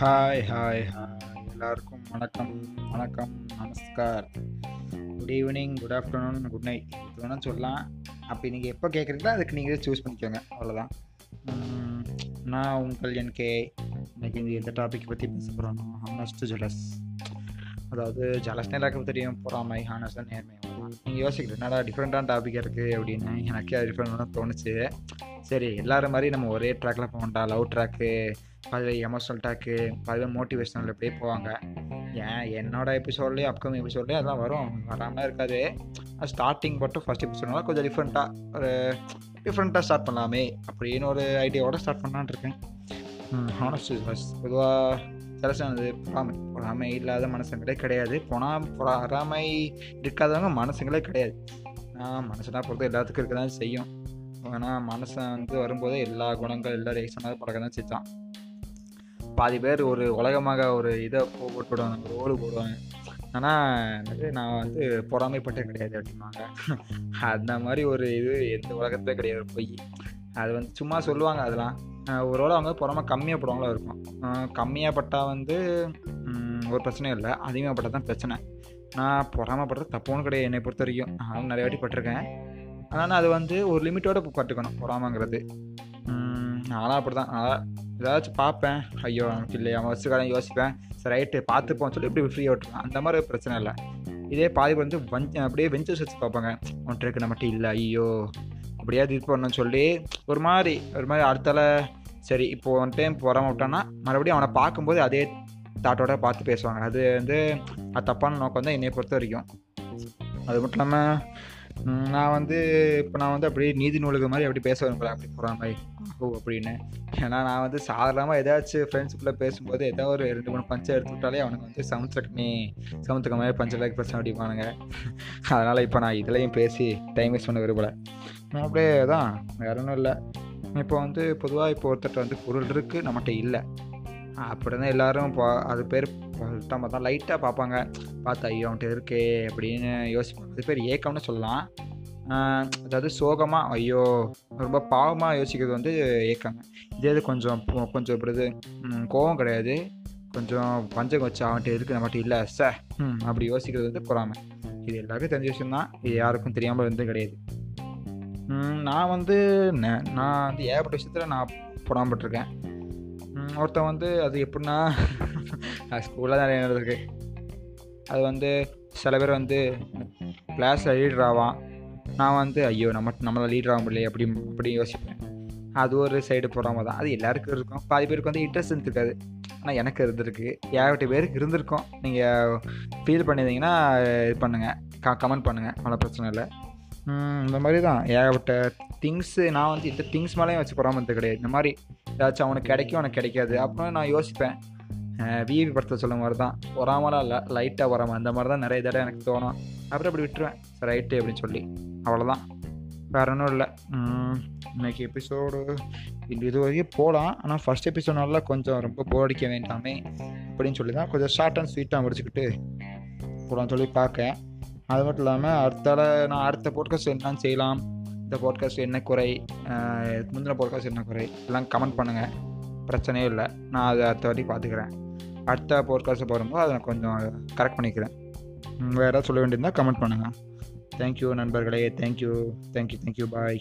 Hi hi hi எல்லாருக்கும் வணக்கம் வணக்கம் நமஸ்கார். Good evening good afternoon good night இது வேணால் சொல்லலாம். அப்படி நீங்கள் எப்போ கேட்குறீங்களோ அதுக்கு நீங்கள் சூஸ் பண்ணிக்கோங்க. அவ்வளோதான் நான் உங்கள் என்கே இன்னைக்கு இந்த எந்த டாபிக் பற்றி பேச போகிறோன்னா ஹானஸ்ட் ஜலஸ் அதாவது ஜலஸ்னு எல்லாருக்கும் தெரியும் பொறாமை ஹானஸ்ட் நேர்மை. நீங்கள் யோசிக்கிற என்னடா டிஃப்ரெண்ட்டான டாபிக் இருக்குது அப்படின்னு. எனக்கே அது டிஃப்ரெண்ட் தோணுச்சு. சரி எல்லாரும் மாதிரி நம்ம ஒரே ட்ராக்கில் போக வேண்டாம் லவ் ட்ராக்கு அதில் எமோஷனல் டாக்கு அதில் மோட்டிவேஷனல் இப்படியே போவாங்க. ஏன்? என்னோட எபிசோட்லேயே அப்கமிங் எபிசோட்லேயே அதெல்லாம் வரும். வராமல் இருக்காது. ஸ்டார்டிங் மட்டும் ஃபஸ்ட் எபிசோட்னால கொஞ்சம் டிஃப்ரெண்ட்டாக ஒரு டிஃப்ரெண்ட்டாக ஸ்டார்ட் பண்ணலாமே அப்படின்னு ஒரு ஐடியாவோட ஸ்டார்ட் பண்ணலான்னு இருக்கேன். ஹானஸ்ட் பொதுவாக சிலசானது பொறாமை. பொறாமை இல்லாத மனசுங்களே கிடையாது. பொனா பொறாமை இருக்காதவங்க மனசுங்களே கிடையாது. நான் மனசுனா பொறுத்து எல்லாத்துக்கும் இருக்க தான் செய்யும். ஆனால் மனசை வந்து வரும்போதே எல்லா குணங்கள் எல்லா ரீசனாக பழக்க தான் செஞ்சான் பாதி பேர் ஒரு உலகமாக ஒரு இதை போ- ஒரு ஓடு போடுவாங்க. ஆனால் நான் வந்து பொறாமைப்பட்டே கிடையாது அப்படிம்பாங்க. அந்த மாதிரி ஒரு இது எந்த உலகத்துல கிடையாது போய் பொய். அது வந்து சும்மா சொல்லுவாங்க அதெல்லாம். ஒரு வேளை அவங்க பொறாமை கம்மியாக போடுவாங்களோ இருக்கும். கம்மியாக பட்டால் வந்து ஒரு பிரச்சனையும் இல்லை. அதிகமாக பட்டால் தான் பிரச்சனை. நான் பொறாமப்படுறது தப்புன்னு கிடையாது என்னை பொறுத்த வரைக்கும். நானும் நிறைய வாட்டி பட்டிருக்கேன். ஆனால் அது வந்து ஒரு லிமிட்டோட பட்டுக்கணும் பொறாமைங்கிறது. நானும் அப்படி தான் நான் ஏதாச்சும் பார்ப்பேன். ஐயோ நமக்கு இல்லையா? அவன் வச்சுக்காரன் யோசிப்பேன். சரி ரைட்டு பார்த்துப்போம் சொல்லி எப்படி ஃப்ரீயாக விட்டுருவேன். அந்த மாதிரி பிரச்சனை இல்லை. இதே பாதி வந்து வஞ்ச அப்படியே வெஞ்சர்ஸ் வச்சு பார்ப்பாங்க. ஒன்றை இருக்கு நம்மகிட்ட இல்லை ஐயோ. அப்படியாவது இது பண்ணணும்னு சொல்லி ஒரு மாதிரி ஒரு மாதிரி அடுத்தால சரி இப்போ ஒன் டைம் பொறாம விட்டான்னா மறுபடியும் அவனை பார்க்கும்போது அதே தாட்டோட பார்த்து பேசுவாங்க. அது வந்து அது தப்பான நோக்கம் தான் என்னை பொறுத்த வரைக்கும். அது மட்டும் இல்லாமல் நான் வந்து இப்போ நான் வந்து அப்படியே நீதி நூலுக்கு மாதிரி அப்படி பேச விரும்பல அப்படி பொறாமை ஓ அப்படின்னு. ஏன்னா நான் வந்து சாதாரணமாக ஏதாச்சும் ஃப்ரெண்ட்ஸுக்குள்ளே பேசும்போது ஏதாவது ஒரு ரெண்டு மூணு பஞ்சை எடுத்து விட்டாலே அவனுக்கு வந்து சமுத்திரக்கணி சமுத்திரக்க மாதிரி பஞ்சலாக்கி பிரச்சனை அப்படிப்பானுங்க அதனால் இப்போ நான் இதுலேயும் பேசி டைம் வேஸ்ட் பண்ண விரும்பலை. நான் அப்படியே தான் வேற ஒன்றும் இல்லை. இப்போ வந்து பொதுவாக இப்போ ஒருத்தர்கிட்ட வந்து பொருள் இருக்குது நம்மகிட்ட இல்லை. அப்படி தான் எல்லோரும் அது பேர் ஃபஸ்ட்டாக பார்த்தா லைட்டாக பார்ப்பாங்க. பார்த்து ஐயோ அவன்கிட்ட இருக்கே அப்படின்னு யோசிப்பாங்க. அது பேர் ஏக்கம்னு சொல்லலாம். அதாவது சோகமாக ஐயோ ரொம்ப பாவமாக யோசிக்கிறது வந்து ஏக்கங்க. இதே இது கொஞ்சம் கொஞ்சம் இப்படி இது கோவம் கிடையாது. கொஞ்சம் பஞ்சம் வச்சு அவன்கிட்ட இருக்கு நம்மகிட்ட இல்லை சார் ம் அப்படி யோசிக்கிறது வந்து பொறாமை. இது எல்லாருக்கும் தெரிஞ்ச விஷயம் தான் இது யாருக்கும் தெரியாமல் இருந்தது கிடையாது. நான் வந்து நான் வந்து ஏகப்பட்ட விஷயத்தில் நான் பொறாமப்பட்டிருக்கேன். ஒருத்தன் வந்து அது எப்படின்னா ஸ்கூலில் நிறைய நடந்திருக்கு அது வந்து சில பேர் வந்து கிளாஸில் லீடர் ஆவான். நான் வந்து ஐயோ நம்ம நம்மளால் லீடர் ஆக முடியல அப்படி அப்படி யோசிப்பேன். அது ஒரு சைடு போடாமல் தான். அது எல்லாருக்கும் இருக்கும். பாதி பேருக்கு வந்து இன்ட்ரெஸ்ட் இருந்திருக்காது. ஆனால் எனக்கு இருந்திருக்கு. ஏகப்பட்ட பேருக்கு இருந்திருக்கும். நீங்கள் ஃபீல் பண்ணியிருந்தீங்கன்னா இது பண்ணுங்கள் க கமெண்ட் பண்ணுங்கள் அவ்வளோ பிரச்சனை இல்லை. இந்த மாதிரி தான் ஏகப்பட்ட திங்ஸு நான் வந்து இந்த திங்ஸ் மேலேயும் வச்சு பராமரித்து கிடையாது. இந்த மாதிரி ஏதாச்சும் அவனுக்கு கிடைக்கும் அவனுக்கு கிடைக்காது. அப்புறம் நான் யோசிப்பேன். விவி படத்தை சொல்ல மாதிரி தான் பொறாமலாம் இல்லை லைட்டாக வராமல் அந்த மாதிரி தான் நிறைய தடவை எனக்கு தோணும். அப்புறம் அப்படி விட்டுருவேன். சரி ரைட்டு அப்படின்னு சொல்லி. அவ்வளோதான் வேற ஒன்றும் இல்லை. இன்னைக்கு எபிசோடு இது வரைக்கும் போகலாம். ஆனால் ஃபர்ஸ்ட் எபிசோட்னால கொஞ்சம் ரொம்ப போர் அடிக்க வேண்டாமே அப்படின்னு சொல்லி தான் கொஞ்சம் ஷார்ட் அண்ட் ஸ்வீட்டாக முடிச்சுக்கிட்டு போகலான்னு சொல்லி பார்க்கேன். அது மட்டும் இல்லாமல் அடுத்தால நான் அடுத்த பாட்காஸ்ட் என்னன்னு செய்யலாம் இந்த பாட்காஸ்ட் என்ன குறை முந்தின போட்காஸ்ட் என்ன குறை எல்லாம் கமெண்ட் பண்ணுங்கள் பிரச்சனையே இல்லை. நான் அதை அடுத்த வாட்டி பார்த்துக்கிறேன். அடுத்த போட்காஸ்ட் போகிறப்போ அதை நான் கொஞ்சம் கரெக்ட் பண்ணிக்கிறேன். வேறு ஏதாவது சொல்ல வேண்டியிருந்தால் கமெண்ட் பண்ணுங்கள் தேங்க்யூ நண்பர்களே. Thank you thank you thank you bye